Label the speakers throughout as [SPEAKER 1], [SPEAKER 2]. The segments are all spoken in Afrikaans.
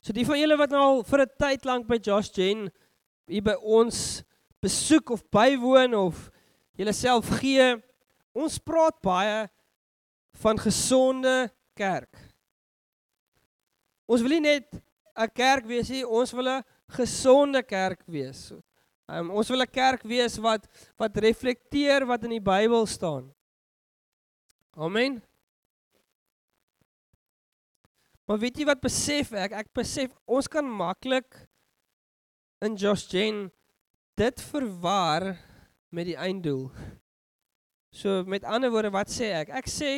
[SPEAKER 1] So die van julle wat nou al vir 'n tyd lank by Josh Jen hier by ons besoek of bywoon of julle self gee, ons praat baie van gesonde kerk. Ons wil nie net 'n kerk wees nie, ons wil 'n gesonde kerk wees. Um, ons wil 'n kerk wees wat wat reflekteer wat in die Bybel staan. Amen. Maar weet jy wat besef ek? Ek besef ons kan maklik in Josh Jane dit verwar met die einddoel. So met ander woorde, wat sê ek? Ek sê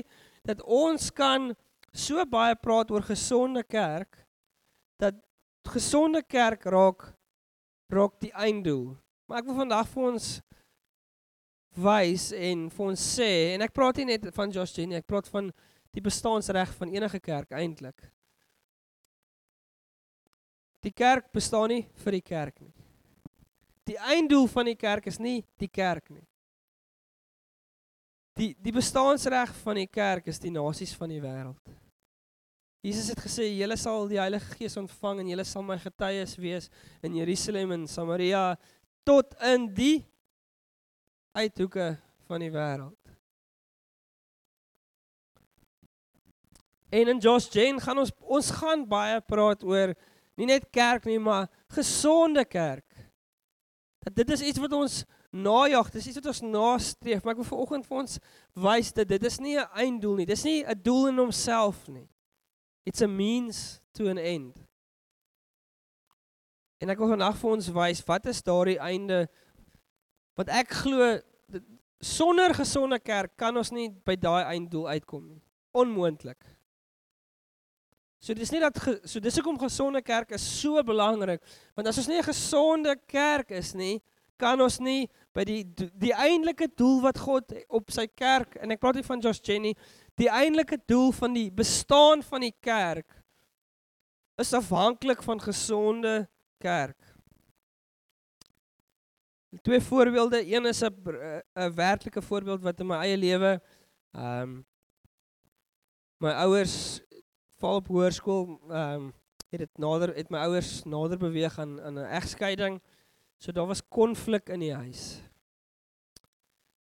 [SPEAKER 1] dat ons kan so baie praat oor gesonde kerk dat gesonde kerk raak raak die einddoel. Maar ek wil vandag vir ons wys en vir ons sê en ek praat nie net van Josh Jenny, ek praat van die bestaansreg van enige kerk eintlik. Die kerk bestaan nie vir die kerk nie. Die einddoel van die kerk is nie die kerk nie. Die die bestaansreg van die kerk is die nasies van die wêreld. Jesus het gesê julle sal die Heilige Gees ontvang en julle sal my getuies wees in Jerusalem en Samaria tot in die uithoeke van die wêreld. En in Josh Jane gaan ons ons gaan baie praat oor nie net kerk nie, maar gesonde kerk. Dat dit is iets wat ons najag, dis iets wat ons nastreef, maar ek wil vanoggend vir ons wys dat dit is nie 'n einddoel nie. Dis nie 'n doel in homself nie. It's a means to an end. En ek wil vandag vir ons wys wat is daardie einde wat ek glo sonder gesonde kerk kan ons nie by daai einddoel uitkom nie. Onmoontlik. So dis nie dat so dis hoekom gesonde kerk is so belangrik want as ons nie 'n gesonde kerk is nie, kan ons nie by die die eintlike doel wat God op sy kerk en ek praat nie van Josh Jenny, die eintlike doel van die bestaan van die kerk is afhanklik van gesonde kerk. Twee voorbeelde, een is 'n 'n werklike voorbeeld wat in my eie lewe ehm um, my ouers val op hoërskool ehm um, het dit nader het my ouers nader beweeg aan aan 'n egskeiding. So daar was konflik in die huis.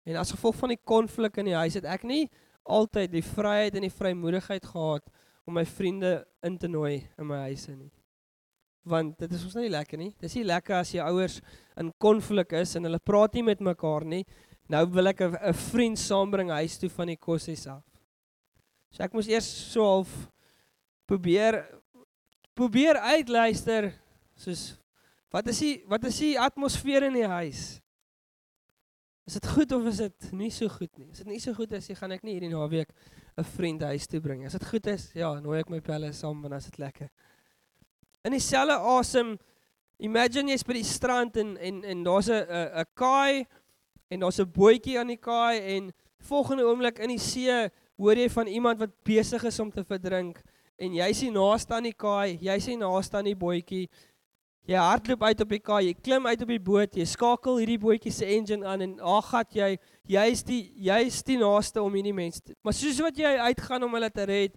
[SPEAKER 1] En as gevolg van die konflik in die huis het ek nie altyd die vryheid en die vrymoedigheid gehad om my vriende in te nooi in my huis in nie. Want dit is ons nie lekker nie. Dis nie lekker as jou ouers in konflik is en hulle praat nie met mekaar nie. Nou wil ek 'n vriend saambring huis toe van die kosses af. So ek moes eers so half probeer probeer uitluister soos wat is die wat is die atmosfeer in die huis? Is dit goed of is dit nie so goed nie? Is dit nie so goed as jy gaan ek nie hierdie naweek 'n vriend huis toe bring. As dit goed is, ja, nooi ek my pelle saam want as dit lekker. In dieselfde asem imagine jy's by die strand en en en daar's 'n 'n kaai en daar's 'n bootjie aan die kaai en volgende oomblik in die see hoor jy van iemand wat besig is om te verdrink en jy sien naaste aan die kaai, jy sien naaste aan die bootjie. Jy hardloop uit op die kaai, jy klim uit op die boot, jy skakel hierdie bootjie se engine aan en ag gat jy, jy's die jy's die naaste om hierdie mense. Maar soos wat jy uitgaan om hulle te red,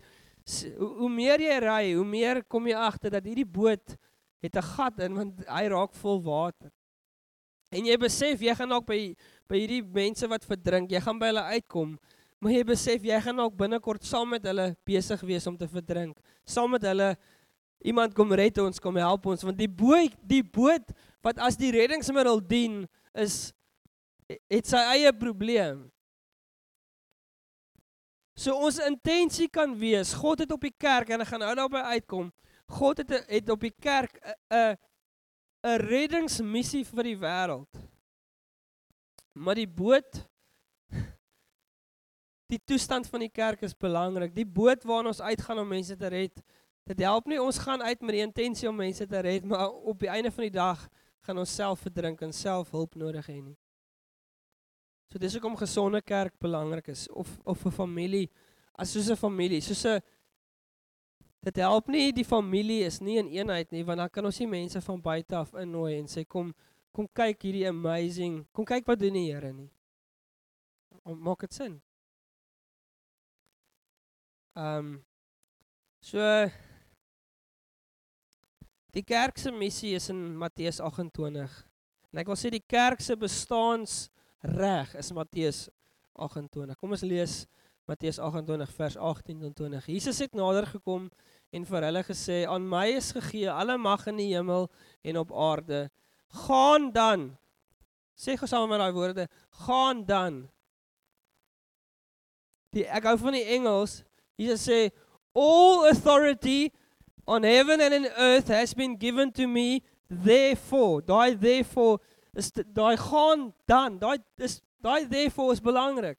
[SPEAKER 1] hoe, hoe meer jy ry, hoe meer kom jy agter dat hierdie boot het 'n gat in want hy raak vol water. En jy besef jy gaan dalk by by hierdie mense wat verdrink, jy gaan by hulle uitkom. Maar jy besef jy gaan ook binnekort saam met hulle besig wees om te verdrink. Saam met hulle iemand kom red ons, kom help ons want die boot, die boot wat as die reddingsmiddel dien is het sy eie probleem. So ons intensie kan wees, God het op die kerk en ek gaan nou daarby uitkom. God het het op die kerk 'n 'n reddingsmissie vir die wêreld. Maar die boot die toestand van die kerk is belangrik. Die boot waarna ons uitgaan om mense te red, dit help nie ons gaan uit met die intensie om mense te red, maar op die einde van die dag gaan ons self verdrink en self hulp nodig hê nie. So dis hoekom gesonde kerk belangrik is of of 'n familie as soos 'n familie, soos 'n dit help nie die familie is nie in eenheid nie, want dan kan ons nie mense van buite af innooi en sê kom kom kyk hierdie amazing, kom kyk wat doen die Here nie. Maak dit sin? Ehm um, so Die kerk se missie is in Matteus 28. En ek wil sê die kerk se bestaans reg is Matteus 28. Kom ons lees Matteus 28 vers 18 tot 20. Jesus het nader gekom en vir hulle gesê: "Aan my is gegee alle mag in die hemel en op aarde. Gaan dan." Sê gou saam met daai woorde: "Gaan dan." Die ek hou van die Engels. Jesus sê: "All authority on heaven and in earth has been given to me. Therefore, daai therefore is daai gaan dan. Daai is daai therefore is belangrik.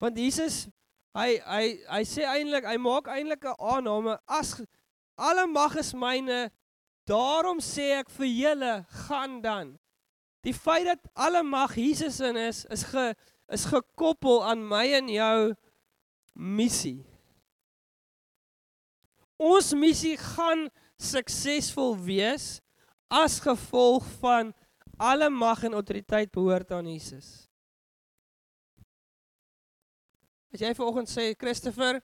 [SPEAKER 1] Want Jesus hy hy hy sê eintlik hy maak eintlik 'n aanname as alle mag is myne daarom sê ek vir julle gaan dan die feit dat alle mag Jesus in is is ge is gekoppel aan my en jou missie ons missie gaan suksesvol wees as gevolg van alle mag en autoriteit behoort aan Jesus As jy vanoggend sê Christopher,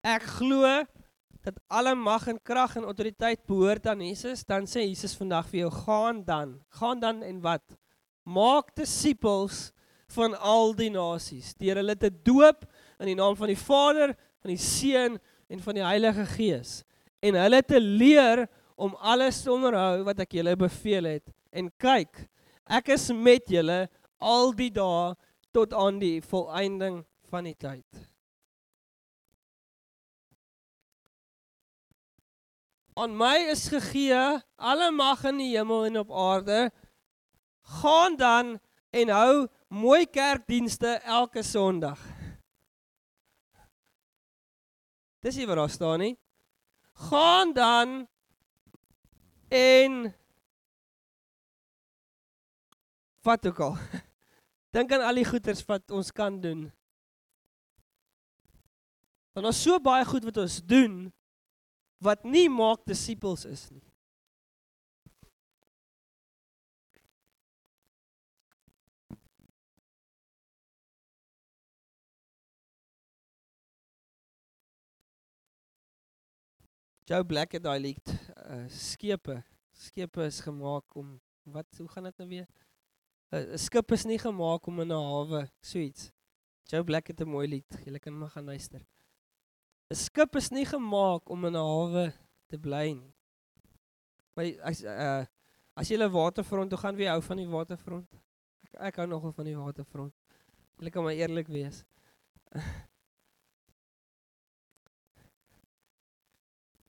[SPEAKER 1] ek glo dat alle mag en krag en autoriteit behoort aan Jesus, dan sê Jesus vandag vir jou gaan dan, gaan dan en wat? Maak disippels van al die nasies, deur hulle te doop in die naam van die Vader, van die Seun en van die Heilige Gees en hulle te leer om alles te onderhou wat ek julle beveel het. En kyk, ek is met julle al die dae tot aan die volëinding van die tyd. Aan my is gegee alle mag in die hemel en op aarde. Gaan dan en hou mooi kerkdienste elke Sondag. Dis nie wat daar staan nie. Gaan dan en wat ook al. Dink aan al die goeders wat ons kan doen Want ons so baie goed wat ons doen wat nie maak disippels is nie. Joe Black het daai lied uh, skepe. Skepe is gemaak om wat hoe gaan dit nou weer? 'n uh, Skip is nie gemaak om in 'n hawe, so iets. Joe Black het 'n mooi lied. Jy kan maar gaan luister. 'n skip is nie gemaak om in 'n hawe te bly nie. Maar as uh as jy 'n waterfront toe gaan, wie hou van die waterfront? Ek ek hou nogal van die waterfront. Ek kan maar eerlik wees.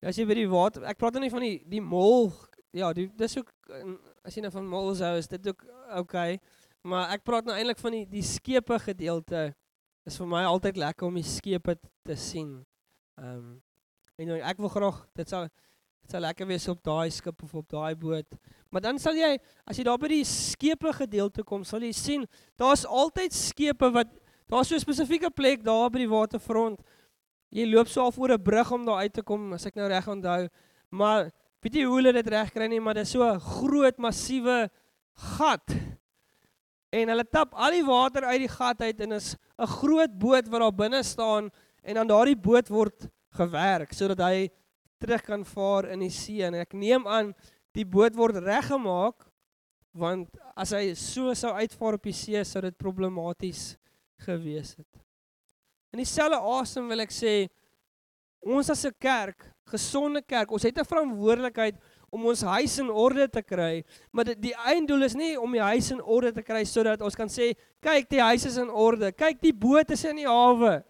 [SPEAKER 1] as jy by die water, ek praat nou nie van die die mol. Ja, die dis ook as jy nou van mols hou, is dit ook okay. Maar ek praat nou eintlik van die die skepe gedeelte. Is vir my altyd lekker om die skepe te sien. Ehm um, en ek wil graag dit sal dit sal lekker wees op daai skip of op daai boot. Maar dan sal jy as jy daar by die skepe gedeelte kom, sal jy sien daar's altyd skepe wat daar's so 'n spesifieke plek daar by die waterfront. Jy loop so af oor 'n brug om daar uit te kom, as ek nou reg onthou. Maar weet jy hoe hulle dit reg kry nie, maar dit is so 'n groot massiewe gat. En hulle tap al die water uit die gat uit en is 'n groot boot wat daar binne staan en dan daardie boot word gewerk sodat hy terug kan vaar in die see en ek neem aan die boot word reggemaak want as hy so sou uitvaar op die see sou dit problematies gewees het. In dieselfde asem wil ek sê ons as 'n kerk, gesonde kerk, ons het 'n verantwoordelikheid om ons huis in orde te kry, maar die, die einddoel is nie om die huis in orde te kry sodat ons kan sê kyk die huis is in orde, kyk die boot is in die hawe.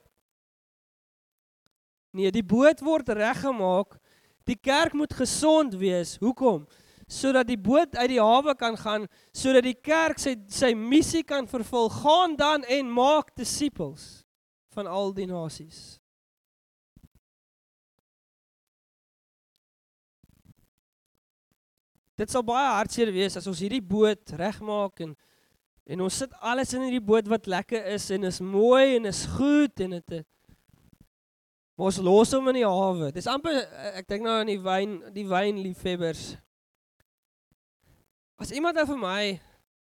[SPEAKER 1] Nee, die boot word reggemaak. Die kerk moet gesond wees. Hoekom? Sodat die boot uit die hawe kan gaan, sodat die kerk sy sy missie kan vervul. Gaan dan en maak disippels van al die nasies. Dit sal baie hartseer wees as ons hierdie boot regmaak en en ons sit alles in hierdie boot wat lekker is en is mooi en is goed en dit Maar ons los hom in die hawe. Dis amper ek dink nou aan die wyn, die wynliefhebbers. As iemand nou vir my,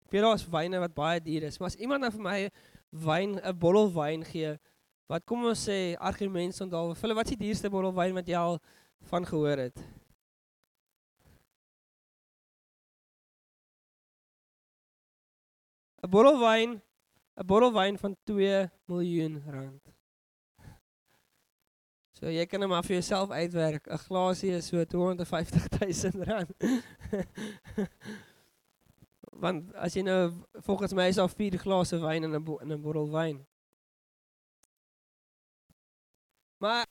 [SPEAKER 1] ek weet daar's wyne wat baie duur is, maar as iemand nou vir my wyn, 'n bottel wyn gee, Wat kom ons sê argument staan daar. Hulle wat is die duurste bottel wyn wat jy al van gehoor het? bottel wyn, 'n bottel wyn van 2 miljoen rand. So jy kan hom maar vir jouself uitwerk. 'n Glasie is so 250 000 rand. Want as jy nou volgens my is daar 4 glase wyn in 'n in 'n bottel wyn. Maar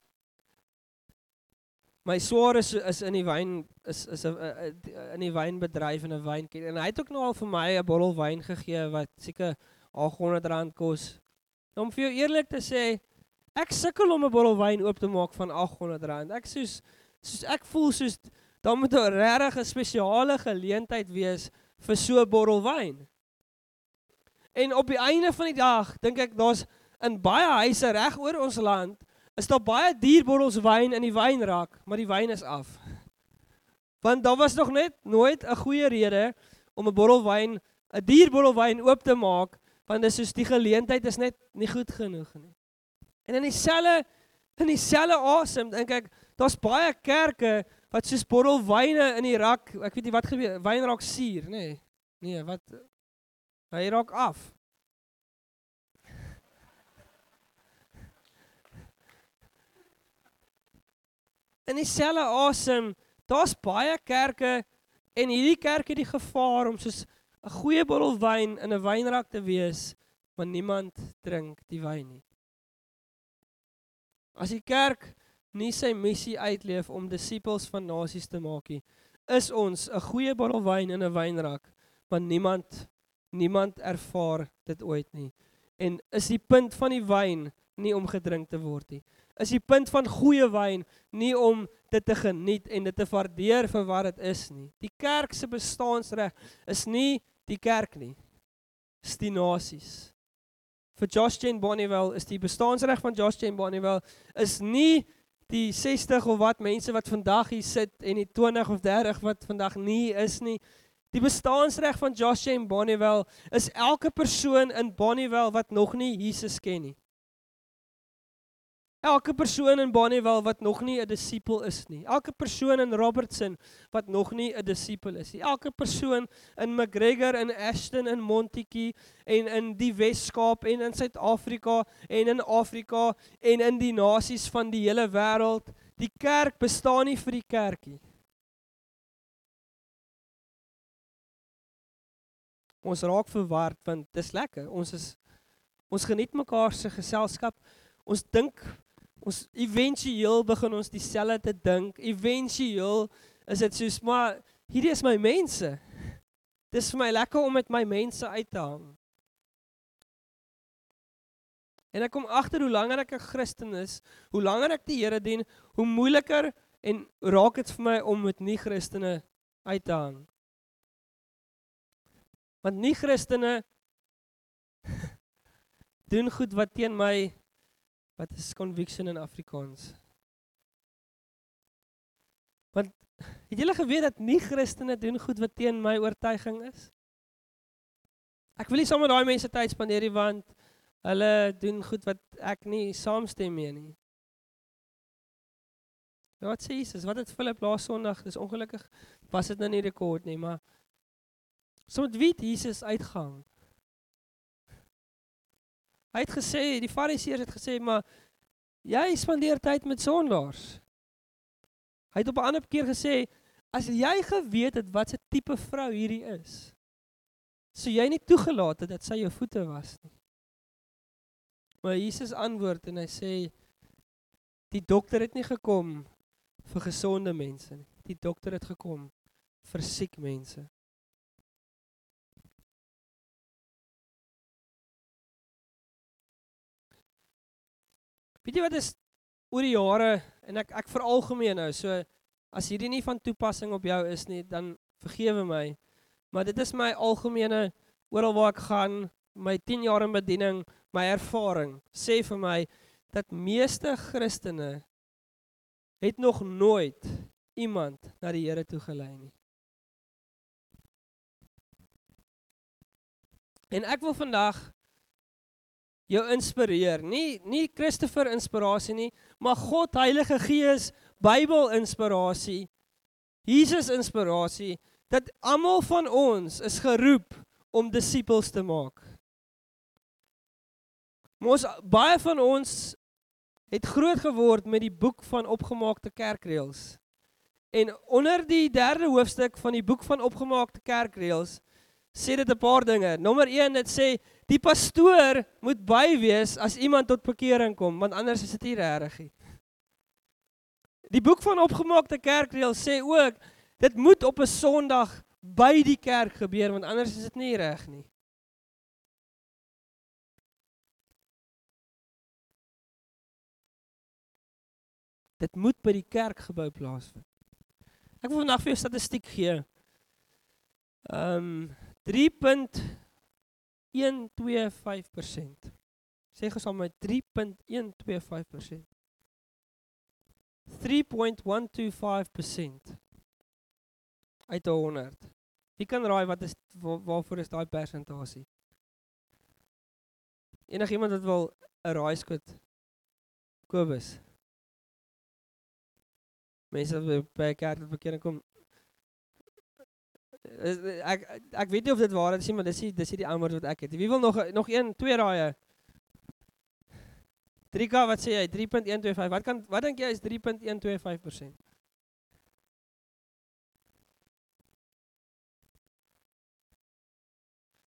[SPEAKER 1] my swaar is is in die wyn is is 'n in die wynbedryf en 'n wynket en hy het ook nou al vir my 'n bottel wyn gegee wat seker 800 rand kos. Om vir jou eerlik te sê, ek sukkel om 'n bottel wyn oop te maak van 800 rand. Ek soos soos ek voel soos dan moet 'n regtig 'n spesiale geleentheid wees vir so 'n bottel wyn. En op die einde van die dag dink ek daar's in baie huise reg oor ons land is daar baie duur bottels wyn in die wynrak, maar die wyn is af. Want daar was nog net nooit 'n goeie rede om 'n bottel wyn, 'n duur bottel wyn oop te maak, want dit is soos die geleentheid is net nie goed genoeg nie. En in dieselfde in dieselfde asem dink ek, daar's baie kerke wat soos bottel wyne in die rak, ek weet nie wat gebeur, wynrak suur, nê? Nee, nee, wat hy raak af. In dieselfde asem, daar's baie kerke en hierdie kerk het die gevaar om soos 'n goeie bottel wyn in 'n wynrak te wees, maar niemand drink die wyn nie. As die kerk nie sy missie uitleef om disippels van nasies te maak nie, is ons 'n goeie bottel wyn in 'n wynrak, maar niemand niemand ervaar dit ooit nie. En is die punt van die wyn nie om gedrink te word nie is die punt van goeie wyn nie om dit te geniet en dit te waardeer vir wat dit is nie. Die kerk se bestaansreg is nie die kerk nie. Dis die nasies. Vir Josh Jane Bonnievale is die bestaansreg van Josh Jane Bonnievale is nie die 60 of wat mense wat vandag hier sit en die 20 of 30 wat vandag nie is nie. Die bestaansreg van Josh Jane Bonnievale is elke persoon in Bonnievale wat nog nie Jesus ken nie. Elke persoon in Bonnievale wat nog nie 'n disipel is nie. Elke persoon in Robertson wat nog nie 'n disipel is nie. Elke persoon in McGregor en Ashton en Montetjie en in die Wes-Kaap en in Suid-Afrika en in Afrika en in die nasies van die hele wêreld. Die kerk bestaan nie vir die kerkie. Ons raak verward want dis lekker. Ons is ons geniet mekaar se geselskap. Ons dink ons éventueel begin ons dieselfde te dink. Éventueel is dit soos maar hierdie is my mense. Dis vir my lekker om met my mense uit te hang. En ek kom agter hoe langer ek 'n Christen is, hoe langer ek die Here dien, hoe moeiliker en raak dit vir my om met nie-Christene uit te hang. Want nie-Christene doen goed wat teen my Wat is conviction in Afrikaans? Want het julle geweet dat nie Christene doen goed wat teen my oortuiging is? Ek wil nie saam met daai mense tyd spandeer nie want hulle doen goed wat ek nie saamstem mee nie. Wat sê Jesus? Wat het Philip laas Sondag? Dis ongelukkig was dit nou nie rekord nie, maar soms weet Jesus uitgang. Hy het gesê, die Fariseërs het gesê, maar jy spandeer tyd met sondaars. Hy het op 'n ander keer gesê, as jy geweet het wat 'n tipe vrou hierdie is, sou jy nie toegelaat het dat sy jou voete was nie. Maar Jesus antwoord en hy sê die dokter het nie gekom vir gesonde mense nie. Die dokter het gekom vir siek mense. Weet jy wat is oor die jare en ek ek veralgemeen nou. So as hierdie nie van toepassing op jou is nie, dan vergewe my. Maar dit is my algemene oral waar ek gaan, my 10 jaar in bediening, my ervaring sê vir my dat meeste Christene het nog nooit iemand na die Here toe gelei nie. En ek wil vandag jou inspireer. Nie nie Christopher inspirasie nie, maar God Heilige Gees Bybel inspirasie. Jesus inspirasie dat almal van ons is geroep om disippels te maak. Mos baie van ons het groot geword met die boek van opgemaakte kerkreëls. En onder die derde hoofstuk van die boek van opgemaakte kerkreëls sê dit 'n paar dinge. Nommer 1 dit sê die pastoor moet by wees as iemand tot bekering kom, want anders is dit nie regtig nie. Die boek van opgemaakte kerkreëls sê ook dit moet op 'n Sondag by die kerk gebeur want anders is dit nie reg nie. Dit moet by die kerkgebou plaasvind. Ek wil vandag vir jou statistiek gee. Ehm um, 3.125%. Sê gou saam met 3.125%. 3.125% uit 100. Wie kan raai wat is waar, waarvoor is daai persentasie? Enig iemand wat wil 'n raaiskoot? Kobus. Mense wat by kerk tot bekering kom. Ek ek weet nie of dit waar is nie, maar dis dis die antwoord wat ek het. Wie wil nog nog een twee raaie? 3K wat sê jy 3.125 wat kan wat dink jy is 3.125%?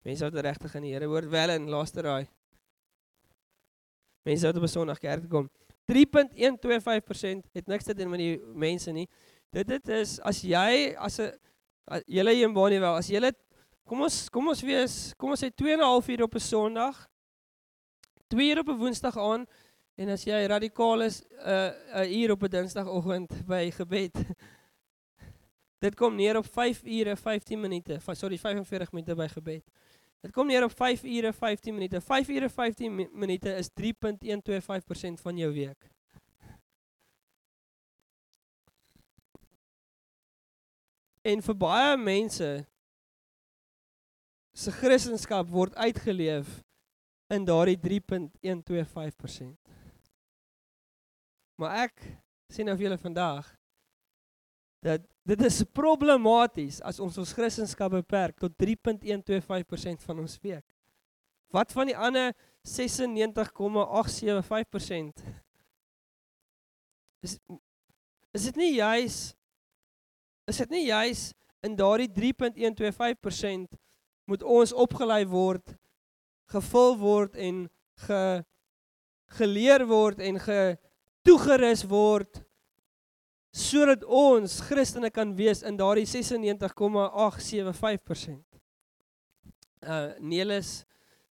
[SPEAKER 1] Mense wat regtig aan die Here hoor wel in laaste raai. Mense wat op 'n Sondag kerk kom. 3.125% het niks te doen met die mense nie. Dit dit is as jy as 'n julle hier in Bonnie wel, as jy kom ons kom ons wees, kom ons sê 2 en 'n half uur op 'n Sondag. 2 uur op 'n Woensdag aan en as jy radikaal is 'n uh, 'n uur op 'n Dinsdagoggend by gebed. Dit kom neer op 5 ure 15 minute, sorry 45 minute by gebed. Dit kom neer op 5 ure 15 minute. 5 ure 15 minute is 3.125% van jou week. En vir baie mense se Christendom word uitgeleef in daardie 3.125%. Maar ek sê nou vir julle vandag dat Dit is problematies as ons ons Christendom beperk tot 3.125% van ons week. Wat van die ander 96,875%? Is is dit nie juis is dit nie juis in daardie 3.125% moet ons opgelei word, gevul word en ge geleer word en ge toegerus word sodat ons Christene kan wees in daardie 96,875%. Uh Nelis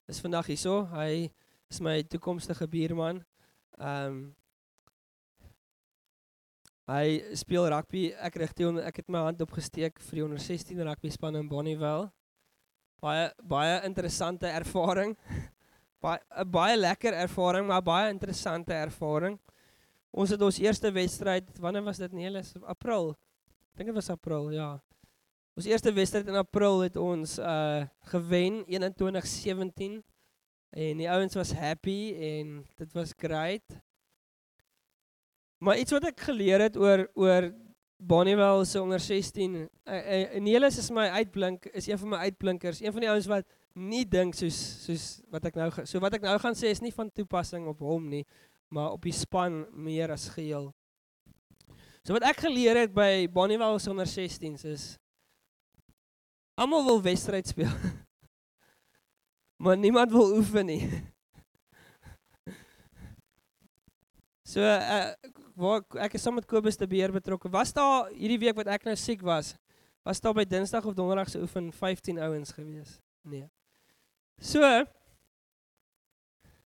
[SPEAKER 1] is vandag hierso. Hy is my toekomstige buurman. Um hy speel rugby. Ek rig toe ek het my hand opgesteek vir die onder 16 rugby span in Bonnievale. Baie baie interessante ervaring. baie 'n baie lekker ervaring, maar baie interessante ervaring. Ons het ons eerste wedstryd, wanneer was dit nie? April. Ek dink dit was April, ja. Ons eerste wedstryd in April het ons uh gewen 21-17 en die ouens was happy en dit was great. Maar iets wat ek geleer het oor oor Bonnievale se onder 16 uh, uh, Nelis is my uitblink, is een van my uitblinkers, een van die ouens wat nie dink soos soos wat ek nou so wat ek nou gaan sê is nie van toepassing op hom nie maar op die span meer as geheel. So wat ek geleer het by Bonnievale sonder 16s is almal wil wedstryd speel. maar niemand wil oefen nie. so uh, waar ek is saam met Kobus te beheer betrokke. Was daar hierdie week wat ek nou siek was, was daar by Dinsdag of Donderdag se oefen 15 ouens gewees? Nee. So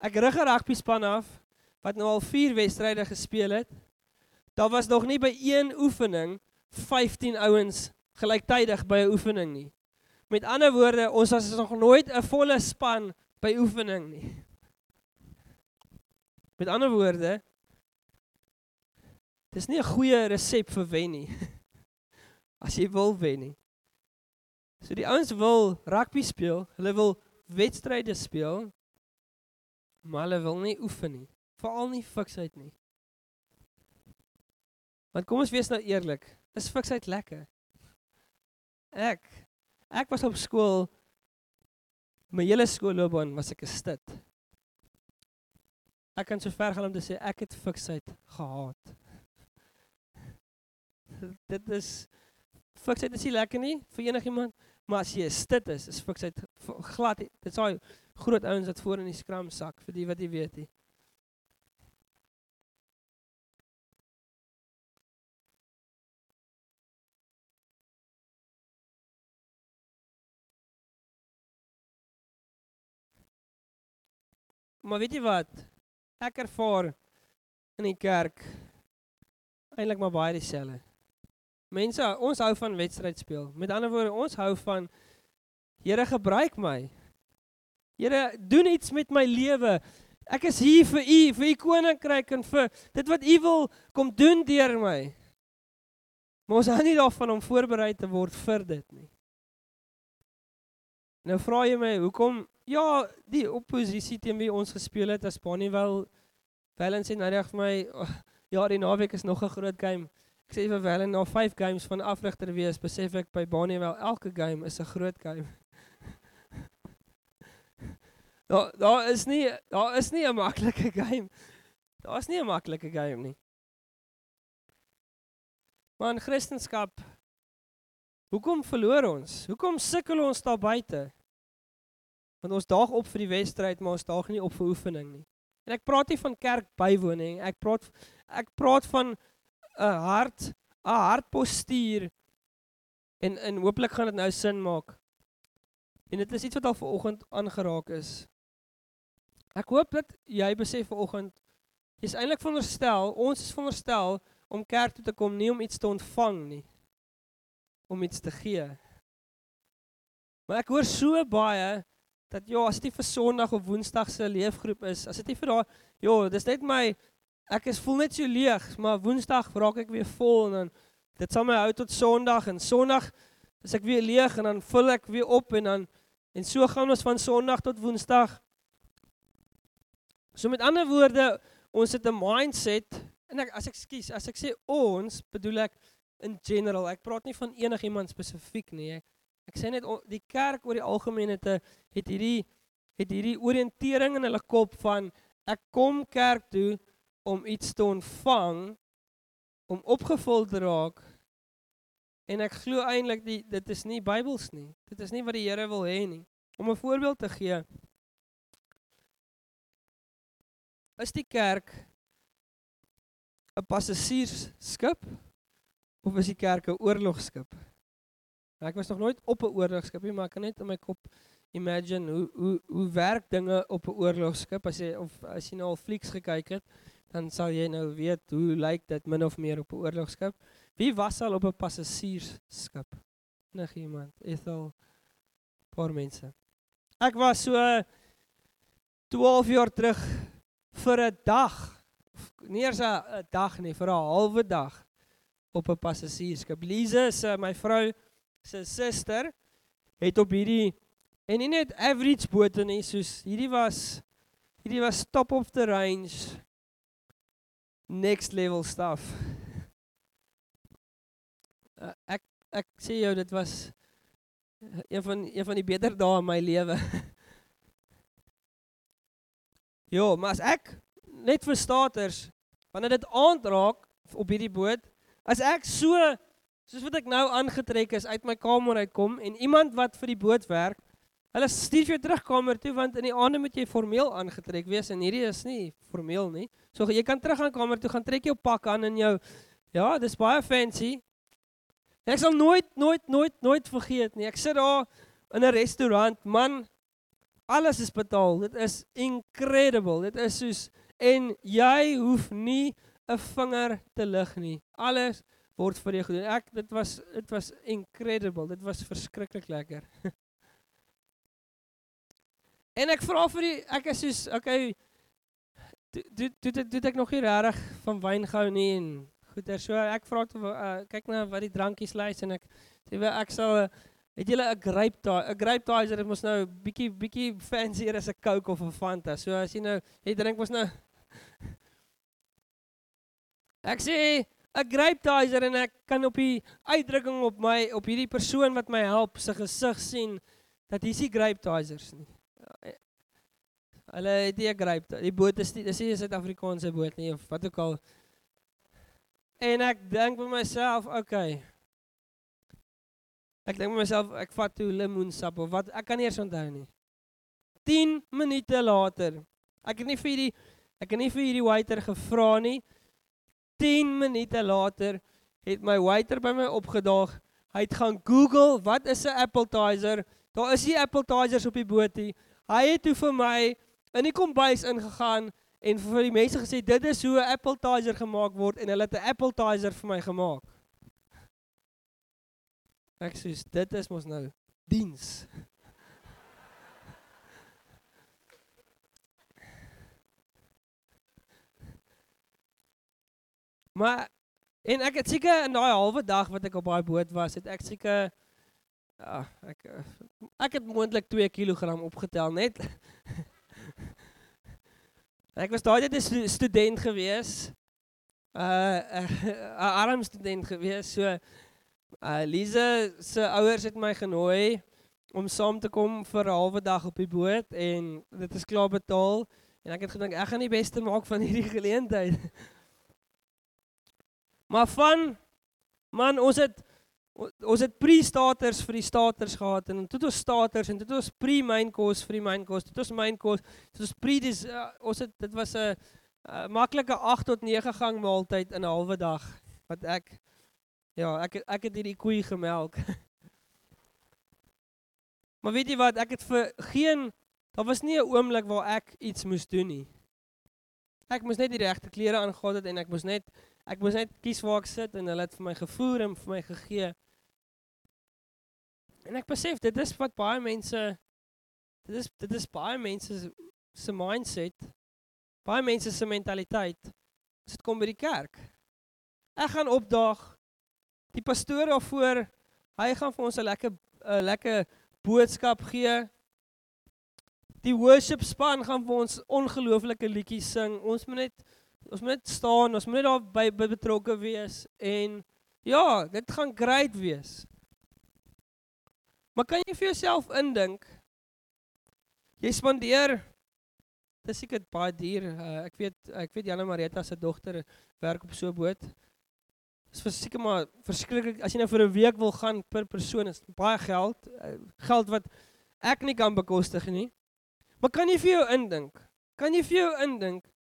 [SPEAKER 1] ek rig 'n rugby span af wat nou al 4 wedstryde gespeel het. Daar was nog nie by een oefening 15 ouens gelyktydig by 'n oefening nie. Met ander woorde, ons was nog nooit 'n volle span by oefening nie. Met ander woorde, dis nie 'n goeie resep vir wen nie. As jy wil wen nie. So die ouens wil rugby speel, hulle wil wedstryde speel, maar hulle wil nie oefen nie veral nie fiksheid nie. Want kom ons wees nou eerlik, is fiksheid lekker? Ek ek was op skool My hele skoolloopbaan was ek 'n stit. Ek kan so ver gaan om te sê ek het fiksheid gehaat. Dit is fiksheid is nie lekker nie vir enigiemand, maar as jy stit is, is fiksheid glad. Dit's daai groot ouens wat voor in die skram sak vir die wat jy weet nie. Maar weet jy wat? Ek ervaar in die kerk eintlik maar baie dieselfde. Mense, ons hou van wedstryd speel. Met ander woorde, ons hou van Here gebruik my. Here, doen iets met my lewe. Ek is hier vir U, vir U koninkryk en vir dit wat U wil kom doen deur my. Maar ons hou nie daarvan om voorberei te word vir dit nie. Nou vra jy my, hoekom ja, die oppositie teen wie ons gespeel het as Bonnievale Valens en reg vir my oh, ja, die naweek is nog 'n groot game. Ek sê vir Valen na 5 games van afrigter wees, besef ek by Bonnievale elke game is 'n groot game. daar daar is nie daar is nie 'n maklike game. Daar's nie 'n maklike game nie. Maar in Christendom Hoekom verloor ons? Hoekom sukkel ons daar buite? Want ons daag op vir die wedstryd, maar ons daag nie op vir oefening nie. En ek praat nie van kerk bywoning, ek praat ek praat van 'n hart, 'n hartpostuur. En en hooplik gaan dit nou sin maak. En dit is iets wat al vanoggend aangeraak is. Ek hoop dat jy besef vanoggend jy's eintlik veronderstel, ons is veronderstel om kerk toe te kom nie om iets te ontvang nie, om iets te gee. Maar ek hoor so baie dat ja, as dit vir Sondag of Woensdag se leefgroep is, as dit nie vir daai ja, dis net my ek is voel net so leeg, maar Woensdag raak ek weer vol en dan dit sal my hou tot Sondag en Sondag is ek weer leeg en dan vul ek weer op en dan en so gaan ons van Sondag tot Woensdag. So met ander woorde, ons het 'n mindset en ek as ek skuis, as ek sê ons, bedoel ek in general. Ek praat nie van enigiemand spesifiek nie. Ek, Ek sê net die kerk oor die algemeen het 'n het hierdie het hierdie oriëntering in hulle kop van ek kom kerk toe om iets te ontvang om opgevul te raak en ek glo eintlik die dit is nie Bybels nie. Dit is nie wat die Here wil hê nie. Om 'n voorbeeld te gee. Is die kerk 'n passasiersskip of is die kerk 'n oorlogskip? Nou, ek was nog nooit op 'n oorlogskip nie, maar ek kan net in my kop imagine hoe hoe hoe werk dinge op 'n oorlogskip as jy of as jy nou al flieks gekyk het, dan sal jy nou weet hoe lyk dit min of meer op 'n oorlogskip. Wie was al op 'n passasiersskip? Nog iemand? Ethel paar mense. Ek was so 12 jaar terug vir 'n dag. Nie eers 'n dag nie, vir 'n halwe dag op 'n passasiersskip. Lise is uh, my vrou se suster het op hierdie en nie net average bote nie, soos hierdie was hierdie was top of the range next level stuff. Uh, ek ek sê jou dit was een van een van die beter dae in my lewe. jo, maar as ek net vir staters wanneer dit aand raak op hierdie boot, as ek so Soos wat ek nou aangetrek is uit my kamer uitkom en iemand wat vir die boot werk, hulle stuur jou terug kamer toe want in die aande moet jy formeel aangetrek wees en hierdie is nie formeel nie. So jy kan terug aan kamer toe gaan trek jou pak aan en jou ja, dis baie fancy. Ek sal nooit nooit nooit nooit vergeet nie. Ek sit daar in 'n restaurant, man, alles is betaal. Dit is incredible. Dit is soos en jy hoef nie 'n vinger te lig nie. Alles word vir jou gedoen. Ek dit was dit was incredible. Dit was verskriklik lekker. en ek vra vir die ek is soos okay dit dit dit ek nog nie regtig van wyn gehou nie en goeie so ek vra toe uh, kyk na wat die drankies lys en ek sê ek sal uh, het julle 'n grape tie 'n grape tie dit mos nou bietjie bietjie fancier as 'n Coke of 'n Fanta. So as jy nou jy drink mos nou Ek sê 'n grape tizer en ek kan op die uitdrukking op my op hierdie persoon wat my help se gesig sien dat hier is grape tizers nie. Hulle het nie gegryp. Die boot is nie, dis nie 'n Suid-Afrikaanse boot nie of wat ook al. En ek dink vir myself, okay. Ek dink vir myself, ek vat toe lemoensap of wat, ek kan nie eens onthou nie. 10 minute later. Ek het nie vir die ek het nie vir hierdie waiter gevra nie. 10 minute later het my waiter by my opgedaag. Hy het gaan Google, wat is 'n appetizer? Daar is nie appetizers op die boot nie. Hy het toe vir my in die kombuis ingegaan en vir die mense gesê dit is hoe 'n appetizer gemaak word en hulle het 'n appetizer vir my gemaak. Ek dit is mos nou diens. Maar en ek het seker in daai halwe dag wat ek op daai boot was, het ek seker ja, ek ek het moontlik 2 kg opgetel net. ek was daai tyd 'n student gewees. Uh 'n arm student gewees. So uh Lize se ouers het my genooi om saam te kom vir 'n halwe dag op die boot en dit is klaar betaal en ek het gedink ek gaan die beste maak van hierdie geleentheid. Maar van man, ons het ons het pre-starters vir die starters gehad en toe het ons starters en toe het ons pre-main course vir die main course, toe het ons main course, toe ons pre dis uh, ons het dit was 'n uh, maklike 8 tot 9 gang maaltyd in 'n halwe dag wat ek ja, ek ek het hierdie koei gemelk. maar weet jy wat, ek het vir geen daar was nie 'n oomblik waar ek iets moes doen nie. Ek moes net die regte klere aangetree het en ek moes net ek moes net kies waar ek sit en hulle het vir my gevoer en vir my gegee. En ek besef dit is wat baie mense dit is dit is baie mense se mindset. Baie mense se mentaliteit. As dit kom by die kerk. Ek gaan opdaag. Die pastoor daarvoor, hy gaan vir ons 'n lekker 'n lekker boodskap gee. Die worship span gaan vir ons ongelooflike liedjies sing. Ons moet net ons moet net staan, ons moet net daar by, by betrokke wees en ja, dit gaan great wees. Maar kan jy vir jouself indink? Jy spandeer dis seker baie duur. Uh, ek weet ek weet Janne Marita se dogter werk op so 'n boot. Dis verseker maar verskriklik as jy nou vir 'n week wil gaan per persoon is baie geld, uh, geld wat ek nie kan bekostig nie. Maar kan jy vir jou indink? Kan jy vir jou indink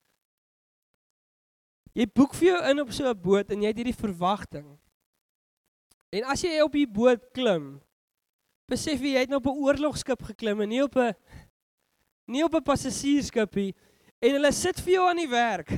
[SPEAKER 1] Jy boek vir jou in op so 'n boot en jy het hierdie verwagting. En as jy op die boot klim, besef jy jy het nou op 'n oorlogskip geklim en nie op 'n nie op 'n passasiersskip nie en hulle sit vir jou aan die werk.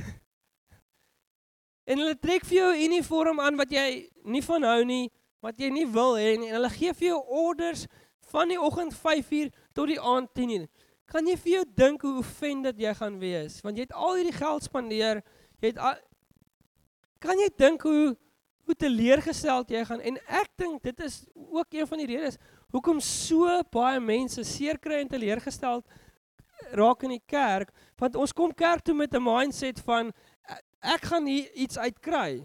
[SPEAKER 1] En hulle trek vir jou 'n uniform aan wat jy nie van hou nie, wat jy nie wil hê nie en hulle gee vir jou orders van die oggend 5uur tot die aand 10uur. Kan jy vir jou dink hoe offended jy gaan wees want jy het al hierdie geld spandeer Jy het al, kan jy dink hoe hoe teleurgesteld jy gaan en ek dink dit is ook een van die redes hoekom so baie mense seer kry en teleurgesteld raak in die kerk want ons kom kerk toe met 'n mindset van ek gaan hier iets uitkry.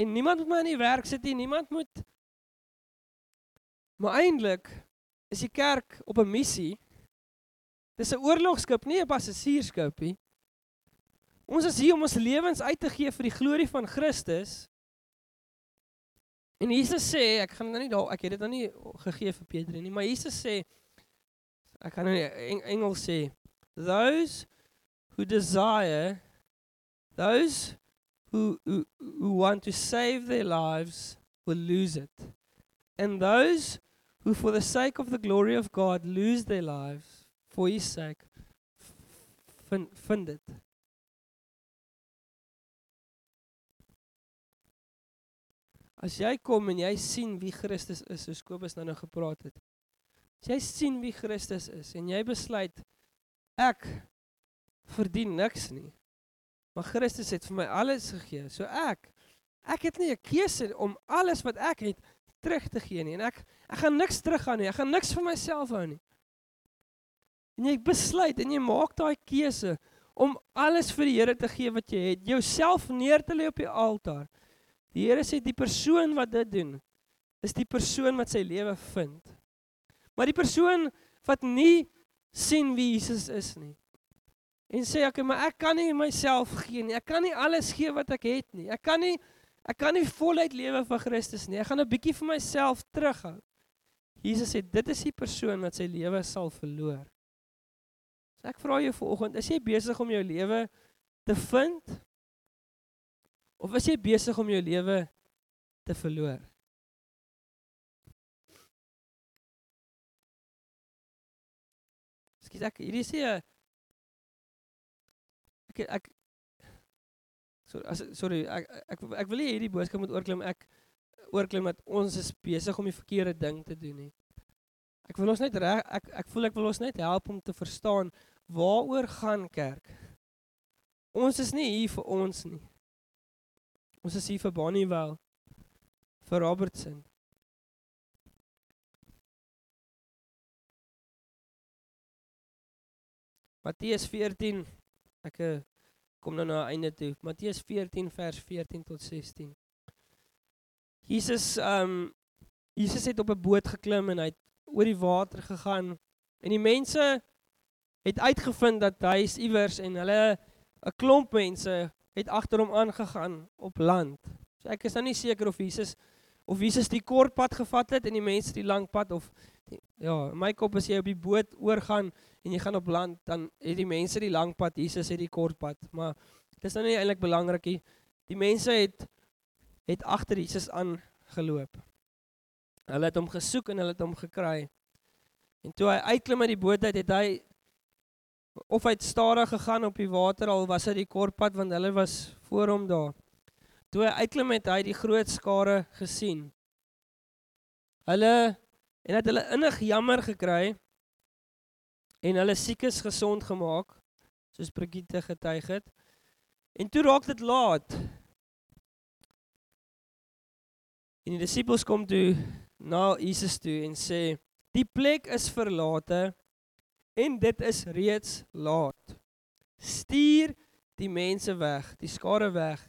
[SPEAKER 1] En niemand moet my in die werk sit nie, niemand moet Maar eintlik is die kerk op 'n missie. Dis 'n oorlogskip, nie 'n passasiersskip nie. Ons is hier om ons lewens uit te gee vir die glorie van Christus. En Jesus sê, ek gaan nou nie daar ek het dit nou nie gegee vir Petrus nie, maar Jesus sê ek gaan nou in Engels sê those who desire those who who who want to save their lives will lose it. And those who for the sake of the glory of God lose their lives for his sake find find it. As jy kom en jy sien wie Christus is, soos Kobus nou nou gepraat het. As jy sien wie Christus is en jy besluit ek verdien niks nie. Maar Christus het vir my alles gegee. So ek ek het nie 'n keuse om alles wat ek het terug te gee nie en ek ek gaan niks teruggaan nie. Ek gaan niks vir myself hou nie. En jy besluit en jy maak daai keuse om alles vir die Here te gee wat jy het, jouself neer te lê op die altaar. Die Here sê die persoon wat dit doen is die persoon wat sy lewe vind. Maar die persoon wat nie sien wie Jesus is nie. En sê ek, maar ek kan nie myself gee nie. Ek kan nie alles gee wat ek het nie. Ek kan nie ek kan nie voluit lewe vir Christus nie. Ek gaan 'n bietjie vir myself terughou. Jesus sê dit is die persoon wat sy lewe sal verloor. So ek vra jou vanoggend, is jy besig om jou lewe te vind? Of is jy besig om jou lewe te verloor? Skiet ek hierdie sê ek ek sorry as sorry ek ek ek wil nie hierdie boodskap moet oorklim ek oorklim dat ons is besig om die verkeerde ding te doen nie. Ek wil ons net reg ek ek voel ek wil ons net help om te verstaan waaroor gaan kerk. Ons is nie hier vir ons nie. Ons is hier vir Bonnievale vir Robertson. Matteus 14 ek eh, kom nou na einde toe. Matteus 14 vers 14 tot 16. Jesus ehm um, Jesus het op 'n boot geklim en hy het oor die water gegaan en die mense het uitgevind dat hy is iewers en hulle 'n klomp mense het agter hom aangegaan op land. So ek is nou nie seker of Jesus of Jesus die kort pad gevat het en die mense die lang pad of die, ja, my kop as jy op die boot oorgaan en jy gaan op land dan het die mense die lang pad, Jesus het die kort pad, maar dit is nou nie eintlik belangrik nie. Die mense het het agter Jesus aangeloop. Hulle het hom gesoek en hulle het hom gekry. En toe hy uitklim uit die boot uit, het hy of hy het stadig gegaan op die water al was dit die kort pad want hulle was voor hom daar. Toe hy uitklim het hy die groot skare gesien. Hulle en het hulle innig jammer gekry en hulle siekes gesond gemaak soos Brigitte getuig het. En toe raak dit laat. En die disippels kom toe na Jesus toe en sê die plek is verlate en dit is reeds laat. Stuur die mense weg, die skare weg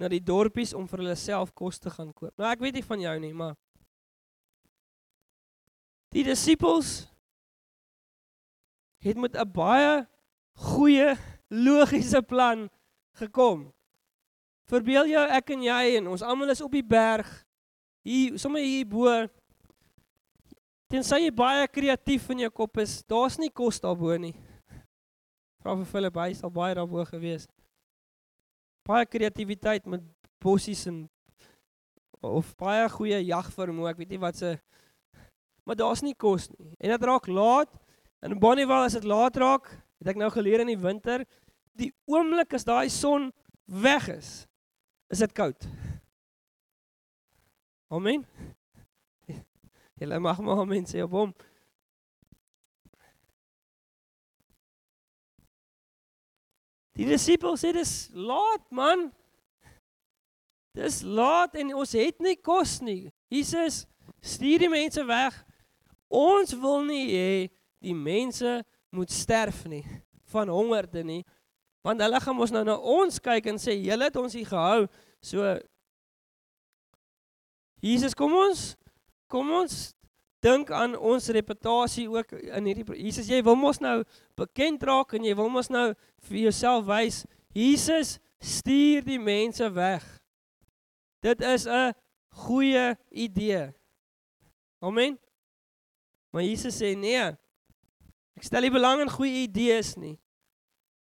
[SPEAKER 1] na die dorpies om vir hulle self kos te gaan koop. Nou ek weet nie van jou nie, maar die disippels het met 'n baie goeie logiese plan gekom. Verbeel jou ek en jy en ons almal is op die berg hier sommer hier bo tensy jy baie kreatief in jou kop is, daar's nie kos daarbo nie. Vra vir Philip, hy sal baie daarbo gewees. Baie kreatiwiteit met bossies en of baie goeie jagvermoë, ek weet nie wat se maar daar's nie kos nie. En dit raak laat. In Bonnievale as dit laat raak, het ek nou geleer in die winter, die oomblik as daai son weg is, is dit koud. Amen. Julle mag maar amen sê op hom. Die disippels sê dis laat man. Dis laat en ons het nie kos nie. Jesus stuur die mense weg. Ons wil nie hê die mense moet sterf nie van hongerte nie. Want hulle gaan mos nou na ons kyk en sê julle het ons hier gehou. So Jesus, kom ons kom ons dink aan ons reputasie ook in hierdie Jesus, jy wil mos nou bekend raak en jy wil mos nou vir jouself wys. Jesus stuur die mense weg. Dit is 'n goeie idee. Amen. Maar Jesus sê nee. Ek stel nie belang in goeie idees nie.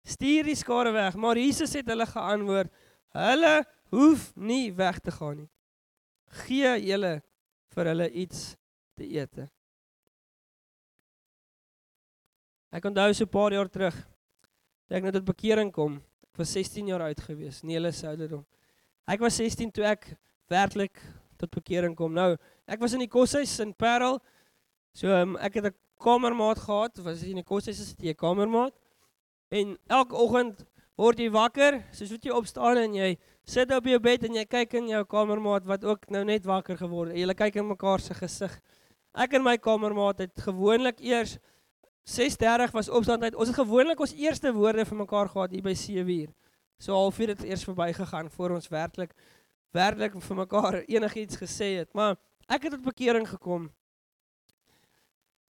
[SPEAKER 1] Stuur die skare weg, maar Jesus het hulle geantwoord, hulle hoef nie weg te gaan nie gee julle vir hulle iets te eet. Ek onthou so 'n paar jaar terug, toe ek net tot bekering kom. Ek was 16 jaar oud gewees, nie hulle se ouderdom. Ek was 16 toe ek werklik tot bekering kom. Nou, ek was in die koshuis in Parel. So um, ek het 'n kamermaat gehad, was in die koshuis is dit 'n kamermaat. En elke oggend word jy wakker, soos wat jy opstaan en jy sit op jou bed en jy kyk in jou kamermaat wat ook nou net wakker geword het. Julle kyk in mekaar se gesig. Ek en my kamermaat het gewoonlik eers 6:30 was opstaan tyd. Ons het gewoonlik ons eerste woorde vir mekaar gehad hier by 7uur. So halfuur het eers verbygegaan voor ons werklik werklik vir mekaar enigiets gesê het. Maar ek het tot bekering gekom.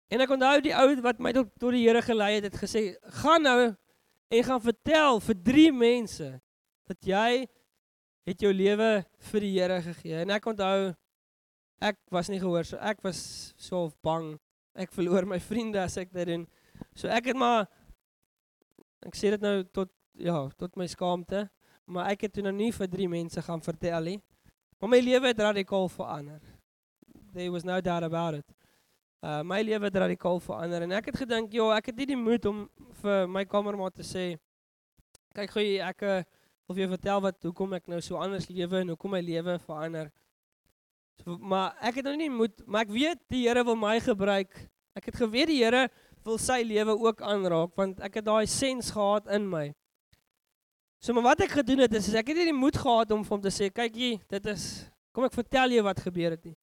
[SPEAKER 1] En ek onthou die ou wat my tot tot die Here gelei het, het gesê, "Gaan nou en gaan vertel vir drie mense dat jy het jou lewe vir die Here gegee." En ek onthou ek was nie gehoor so ek was so bang. Ek verloor my vriende as ek dit doen. So ek het maar ek sê dit nou tot ja, tot my skaamte, maar ek het toe nou nie vir drie mense gaan vertel nie. Maar my lewe het radikaal verander. There was no doubt about it. Uh my lewe het radikaal verander en ek het gedink, "Ja, ek het nie die moed om vir my kamermaat te sê kyk gou ek uh, wil vir jou vertel wat hoekom ek nou so anders lewe en hoekom my lewe verander." So, maar ek het nou nie moed, maar ek weet die Here wil my gebruik. Ek het geweet die Here wil sy lewe ook aanraak want ek het daai sens gehad in my. So maar wat ek gedoen het is, is ek het nie die moed gehad om vir hom te sê, "Kyk hier, dit is kom ek vertel jou wat gebeur het nie."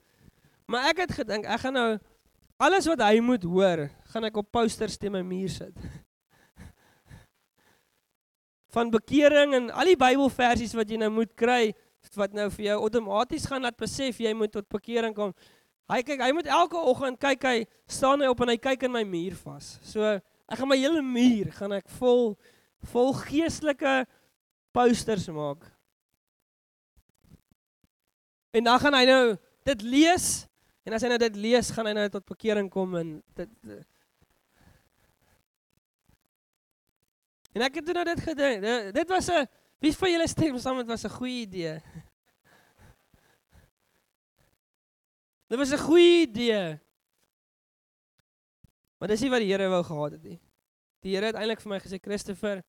[SPEAKER 1] Maar ek het gedink ek gaan nou alles wat hy moet hoor, gaan ek op posters te my muur sit. Van bekering en al die Bybelversies wat jy nou moet kry wat nou vir jou outomaties gaan laat besef jy moet tot bekering kom. Hy kyk, hy moet elke oggend kyk hy staan hy op en hy kyk in my muur vas. So ek gaan my hele muur gaan ek vol vol geestelike posters maak. En dan gaan hy nou dit lees En as hy nou dit lees, gaan hy nou tot bekering kom en dit En ek het nou dit gedink. Dit was 'n wie van julle stem saam met was 'n goeie idee. Dit was 'n goeie idee. Maar dis nie wat die Here wou gehad het nie. Die Here het eintlik vir my gesê, "Christopher,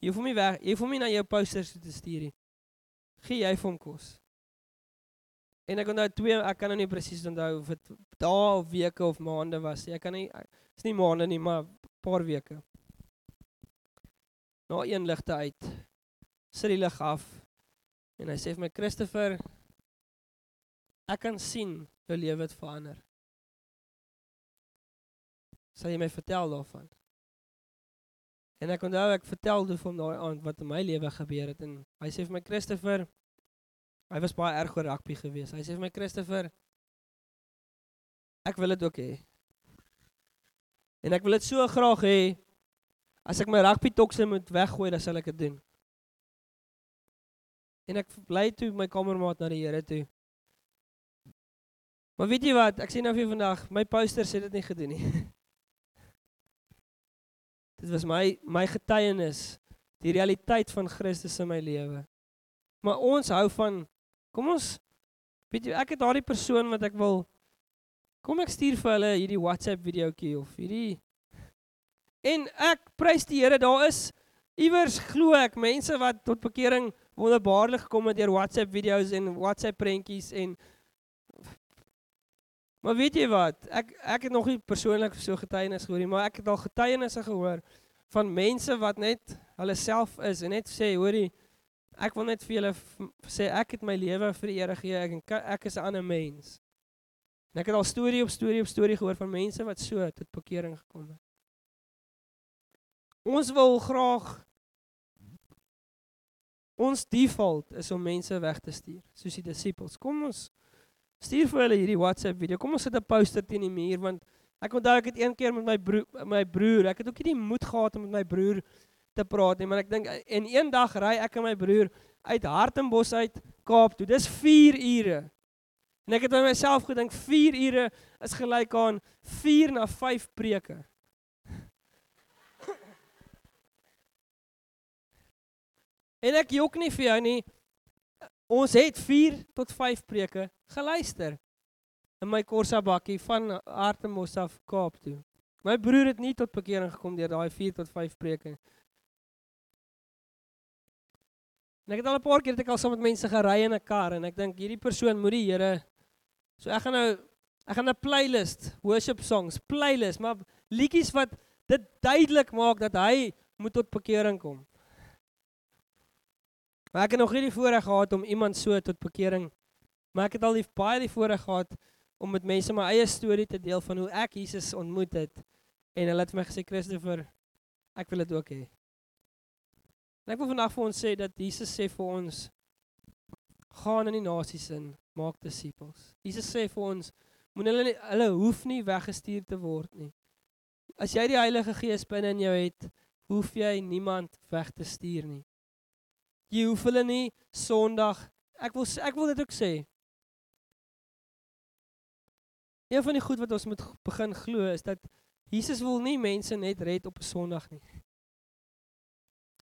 [SPEAKER 1] jy hoef hom nie weg, jy hoef hom nie na jou posters te stuur nie. Gee jy vir hom kos." En ek onthou twee, ek kan nou nie presies onthou of dit dae of weke of maande was nie. Ek kan nie is nie maande nie, maar paar weke. Na een ligte uit. Sit die lig af. En hy sê vir my Christopher, ek kan sien jou lewe het verander. Sal jy my vertel daarvan? En ek onthou ek vertel toe van daai aand wat in my lewe gebeur het en hy sê vir my Christopher, Hy was baie erg oor rugby gewees. Hy sê vir my Christopher, ek wil dit ook hê. En ek wil dit so graag hê as ek my rugby tokse moet weggooi, dan sal ek dit doen. En ek bly toe my kamermaat na die Here toe. Maar weet jy wat? Ek sê nou vir vandag, my poster sê dit nie gedoen nie. dit was my my getuienis, die realiteit van Christus in my lewe. Maar ons hou van Kom ons weet jy ek het daardie persoon wat ek wil kom ek stuur vir hulle hierdie WhatsApp videoetjie of hierdie en ek prys die Here daar is iewers glo ek mense wat tot bekering wonderbaarlik gekom het deur WhatsApp video's en WhatsApp prentjies en Maar weet jy wat ek ek het nog nie persoonlik so getuienis gehoor nie maar ek het al getuienisse gehoor van mense wat net hulle self is en net sê hoorie Ek wil net vir julle sê ek het my lewe vir die Here gegee. Ek ek is 'n ander mens. En ek het al storie op storie op storie gehoor van mense wat so tot bekering gekom het. Ons wil graag ons default is om mense weg te stuur, soos die disippels. Kom ons stuur vir hulle hierdie WhatsApp video. Kom ons sit 'n poster teen die muur want ek onthou ek het een keer met my broer my broer, ek het ook nie die moed gehad om met my broer te praat nie, maar ek dink en eendag ry ek en my broer uit Hartenbos uit Kaap toe. Dis 4 ure. En ek het by myself gedink 4 ure is gelyk aan 4 na 5 preke. En ek jok nie vir jou nie. Ons het 4 tot 5 preke geluister in my Corsa bakkie van Hartenbos af Kaap toe. My broer het nie tot bekering gekom deur daai 4 tot 5 preke nie. En ek het al 'n paar keer dit ek al saam met mense gery in 'n kar en ek dink hierdie persoon moet die Here So ek gaan nou ek gaan 'n playlist, worship songs, playlist, maar liedjies wat dit duidelik maak dat hy moet tot bekering kom. Maar ek het nog nie die voorreg gehad om iemand so tot bekering maar ek het al die baie die voorreg gehad om met mense my eie storie te deel van hoe ek Jesus ontmoet het en hulle het vir my gesê Christopher ek wil dit ook hê. En ek wil vandag vir ons sê dat Jesus sê vir ons gaan in die nasies in, maak disippels. Jesus sê vir ons moenie hulle nie, hulle hoef nie weggestuur te word nie. As jy die Heilige Gees binne in jou het, hoef jy niemand weg te stuur nie. Jy hoef hulle nie Sondag ek wil ek wil dit ook sê. Een van die goed wat ons moet begin glo is dat Jesus wil nie mense net red op 'n Sondag nie.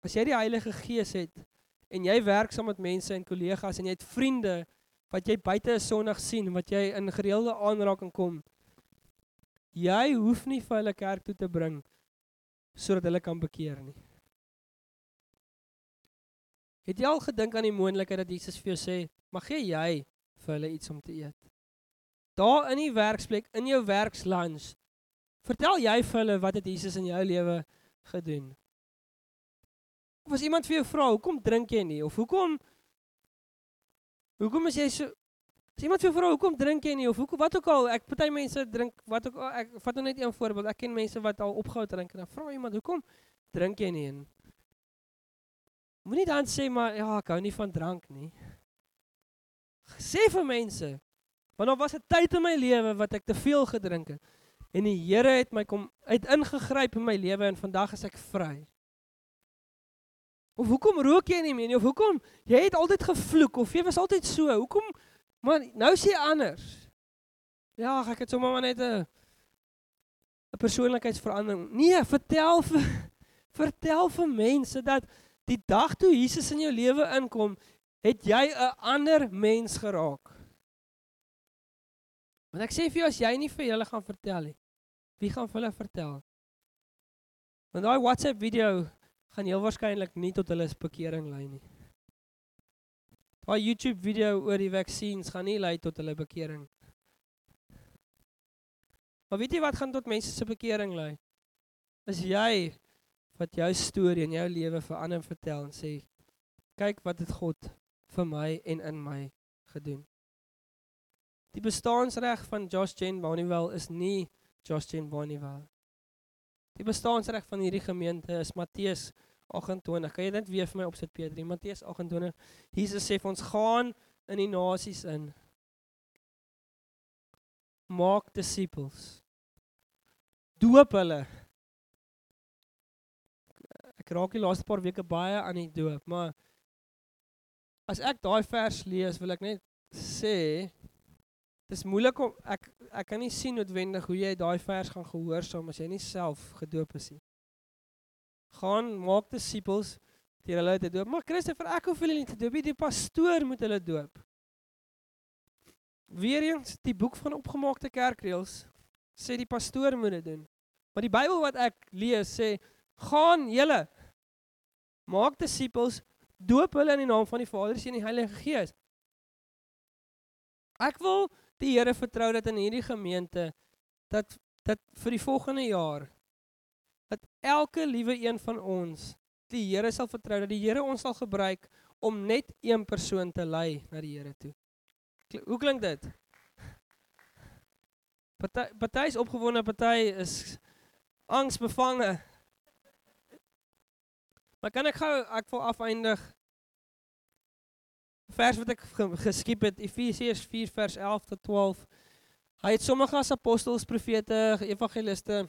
[SPEAKER 1] As jy die Heilige Gees het en jy werk saam met mense en kollegas en jy het vriende wat jy buite 'n Sondag sien wat jy in gereelde aanraking kom. Jy hoef nie vir hulle kerk toe te bring sodat hulle kan bekeer nie. Het jy al gedink aan die moontlikheid dat Jesus vir jou sê, "Mag gee jy vir hulle iets om te eet?" Daar in die werksplek, in jou werkslunch, vertel jy vir hulle wat het Jesus in jou lewe gedoen? Of as iemand vir jou vra, "Hoekom drink jy nie?" of "Hoekom Hoekom is jy so As iemand vir jou vra, "Hoekom drink jy nie?" of "Hoekom wat ook al, ek party mense drink wat ook al, ek vat nou net een voorbeeld. Ek ken mense wat al opgehou drink en dan vra iemand, "Hoekom drink jy nie?" en Moenie dan sê maar ja, ek hou nie van drank nie. Sê vir mense, want daar was 'n tyd in my lewe wat ek te veel gedrink het en die Here het my kom uit ingegryp in my lewe en vandag is ek vry. Of hoekom rook jy nie meer nie? Of hoekom jy het altyd gevloek of jy was altyd so? Hoekom maar nou sê anders? Ja, ek het sommer maar net 'n 'n persoonlikheidsverandering. Nee, vertel vir vertel vir mense dat Die dag toe Jesus in jou lewe inkom, het jy 'n ander mens geraak. Want ek sê vir jou as jy nie vir hulle gaan vertel nie, wie gaan vir hulle vertel? Want daai WhatsApp video gaan heel waarskynlik nie tot hulle bekering lei nie. Daai YouTube video oor die vaksines gaan nie lei tot hulle bekering. Maar weet jy wat gaan tot mense se bekering lei? Is jy wat jou storie en jou lewe verander vertel en sê kyk wat het God vir my en in my gedoen. Die bestaansreg van Josh Jane Bonnievale is nie Josh Jane Bonnievale. Die bestaansreg van hierdie gemeente is Matteus 28. Kan jy dit weer vir my opsit Petrus? Matteus 28. Jesus sê vir ons gaan in die nasies in. Maak disippels. Doop hulle ek raak die laaste paar weke baie aan die doop, maar as ek daai vers lees, wil ek net sê dis moeilik om ek ek kan nie sien noodwendig hoe jy daai vers gaan gehoorsaam as jy nie self gedoop is nie. Gaan maak disippels deur hulle te doop. Maar Christoffel, ek hoef hulle nie te doop nie, die pastoor moet hulle doop. Weereens die boek van opgemaakte kerkreëls sê die pastoor moet dit doen. Maar die Bybel wat ek lees sê gaan julle maak disippels, doop hulle in die naam van die Vader, Seun en die Heilige Gees. Ek wil die Here vertrou dat in hierdie gemeente dat dat vir die volgende jaar dat elke liewe een van ons die Here sal vertrou dat die Here ons sal gebruik om net een persoon te lei na die Here toe. Hoe klink dit? Party party is opgewonde, party is angsbevange. Maar kan ek gou ek wil afeindig vers wat ek geskiep het Efesiërs 4 vers 11 tot 12. Hy het sommige as apostels, profete, evangeliste.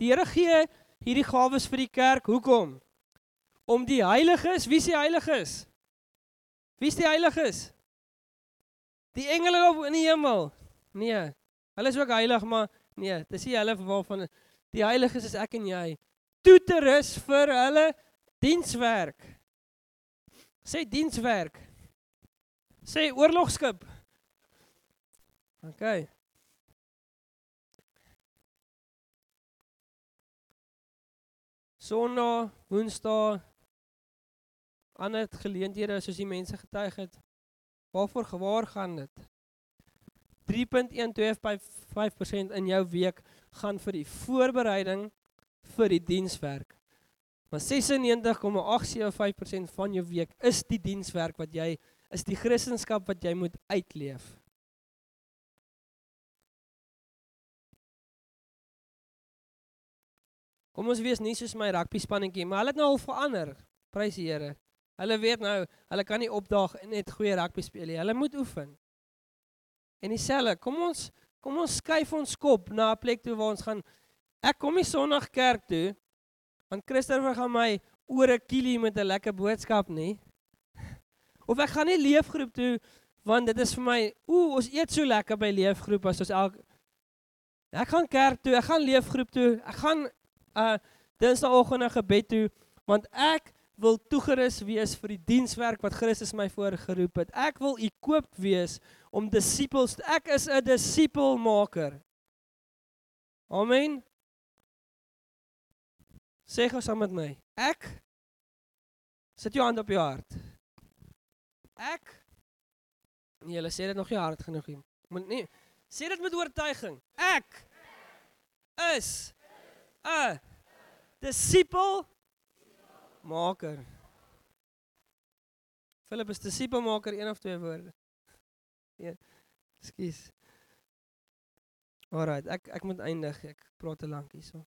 [SPEAKER 1] Die Here gee hierdie gawes vir die kerk. Hoekom? Om die heiliges, wie is die heiliges? Wie is die heiliges? Die engele op in die hemel. Nee, hulle is ook heilig, maar nee, dis nie hulle waarvan die heiliges is ek en jy. Toeterus vir hulle Dienswerk. Sê dienswerk. Sê oorlogskip. OK. Sondag, Woensdag ander geleenthede soos die mense getuig het. Waarvoor gewaar gaan dit? 3.125% in jou week gaan vir die voorbereiding vir die dienswerk. Maar 96,875% van jou week is die dienswerk wat jy is die Christendom wat jy moet uitleef. Kom ons wees nie soos my rugby spannetjie, maar hulle het nou al verander. Prys die Here. Hulle weet nou, hulle kan nie opdaag en net goeie rugby speel nie. Hulle moet oefen. En dieselfde, kom ons kom ons skuif ons kop na 'n plek toe waar ons gaan Ek kom nie Sondag kerk toe want Christoffel gaan my oor 'n kilie met 'n lekker boodskap nie. Of ek gaan nie leefgroep toe want dit is vir my, ooh, ons eet so lekker by leefgroep as ons elke Ek gaan kerk toe, ek gaan leefgroep toe, ek gaan uh Dinsdagoggend na gebed toe want ek wil toegerus wees vir die dienswerk wat Christus my voorgeroep het. Ek wil ekoop wees om disippels. Ek is 'n disipelmaker. Amen. Sê gou saam met my. Ek sit jou hand op jou hart. Ek Nee, hulle sê dit nog nie hard genoeg nie. Moet nie sê dit met oortuiging. Ek is 'n disipel maker. Philip is disipelmaker een of twee woorde. Ja. Ekskuus. Alraai, ek ek moet eindig. Ek praat te lank hierso.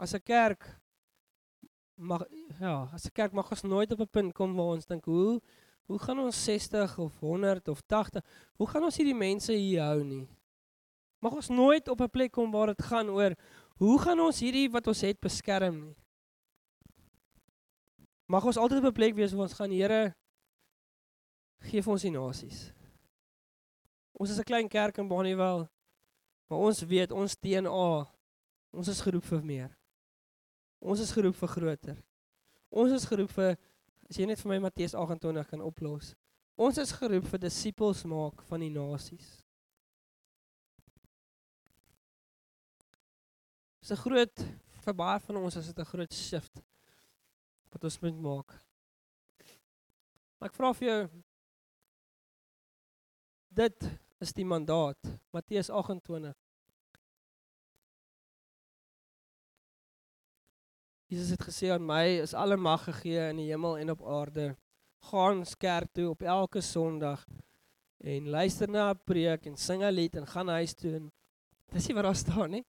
[SPEAKER 1] As 'n kerk mag ja, as 'n kerk mag ons nooit op 'n punt kom waar ons dink hoe hoe gaan ons 60 of 100 of 80 hoe gaan ons hierdie mense hier hou nie? Mag ons nooit op 'n plek kom waar dit gaan oor hoe gaan ons hierdie wat ons het beskerm nie? Mag ons altyd op 'n plek wees waar ons gaan Here gee vir ons die nasies. Ons is 'n klein kerk in Bonnievale. Maar ons weet ons DNA ons is geroep vir meer. Ons is geroep vir groter. Ons is geroep vir as jy net vir my Matteus 28 kan oplos. Ons is geroep vir disippels maak van die nasies. Dis 'n groot vir baie van ons is dit 'n groot shift wat ons moet maak. Maar ek vra vir jou dit is die mandaat Matteus 28 Jesus het gesê aan my is alle mag gegee in die hemel en op aarde. Gaan kerk toe op elke Sondag en luister na 'n preek en sing 'n lied en gaan huis toe. En, dis nie wat daar staan nie.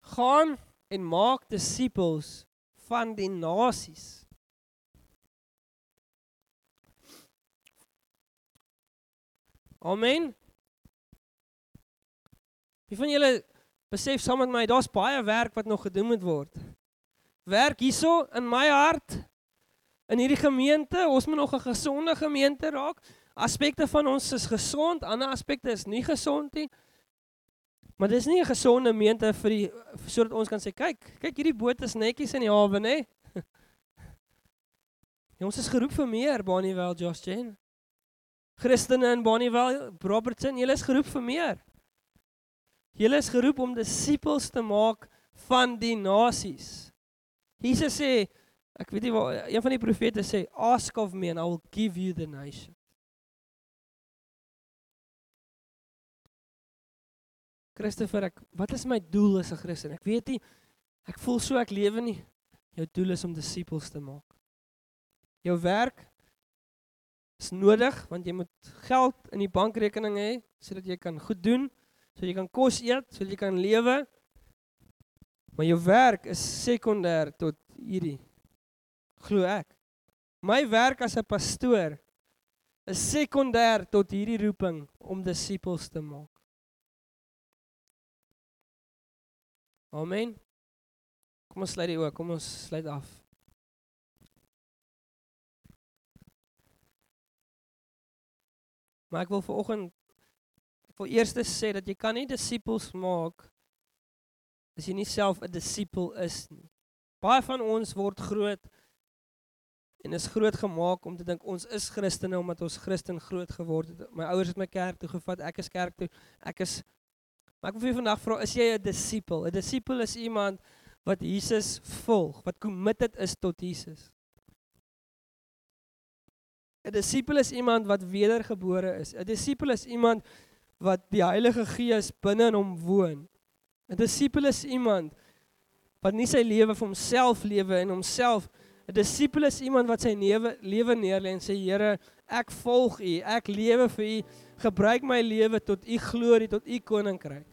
[SPEAKER 1] Gaan en maak disippels van die nasies. Amen. Wie van julle besef saam met my daar's baie werk wat nog gedoen moet word? Werk hierso in my hart in hierdie gemeente. Ons moet nog 'n gesonde gemeente raak. Aspekte van ons is gesond, ander aspekte is nie gesond nie. Maar dis nie 'n gesonde gemeente vir die sodat ons kan sê kyk, kyk hierdie boot is netjies in die hawe, nê? Ja, ons is geroep vir meer, Bonnievale Josh Jane. Christene in Bonnievale, Robertson, julle is geroep vir meer. Julle is geroep om disippels te maak van die nasies. Jesus sê, ek weet nie waar een van die profete sê, ask of me and I will give you the nation. Christopher, ek wat is my doel as 'n Christen? Ek weet nie. Ek voel so ek lewe nie. Jou doel is om disippels te maak. Jou werk is nodig want jy moet geld in die bankrekening hê sodat jy kan goed doen, sodat jy kan kos eet, sodat jy kan lewe. Maar jou werk is sekondêr tot hierdie. Glo ek. My werk as 'n pastoor is sekondêr tot hierdie roeping om disippels te maak. Amen. Kom ons sluit die oë, kom ons sluit af. Maar ek wil vanoggend ek wil eers sê dat jy kan nie disippels maak as jy nie self 'n disipel is nie. Baie van ons word groot en is groot gemaak om te dink ons is Christene omdat ons Christen groot geword het. My ouers het my kerk toe gevat, ek is kerk toe. Ek is Maar ek wil vir vandag vra, is jy 'n disipel? 'n Disipel is iemand wat Jesus volg, wat committed is tot Jesus. 'n Disipel is iemand wat wedergebore is. 'n Disipel is iemand wat die Heilige Gees binne in hom woon. 'n Disipel is iemand wat nie sy lewe vir homself lewe en homself 'n disipel is iemand wat sy lewe lewe neerlê en sê Here, ek volg U, ek lewe vir U, gebruik my lewe tot U glorie, tot U koninkryk.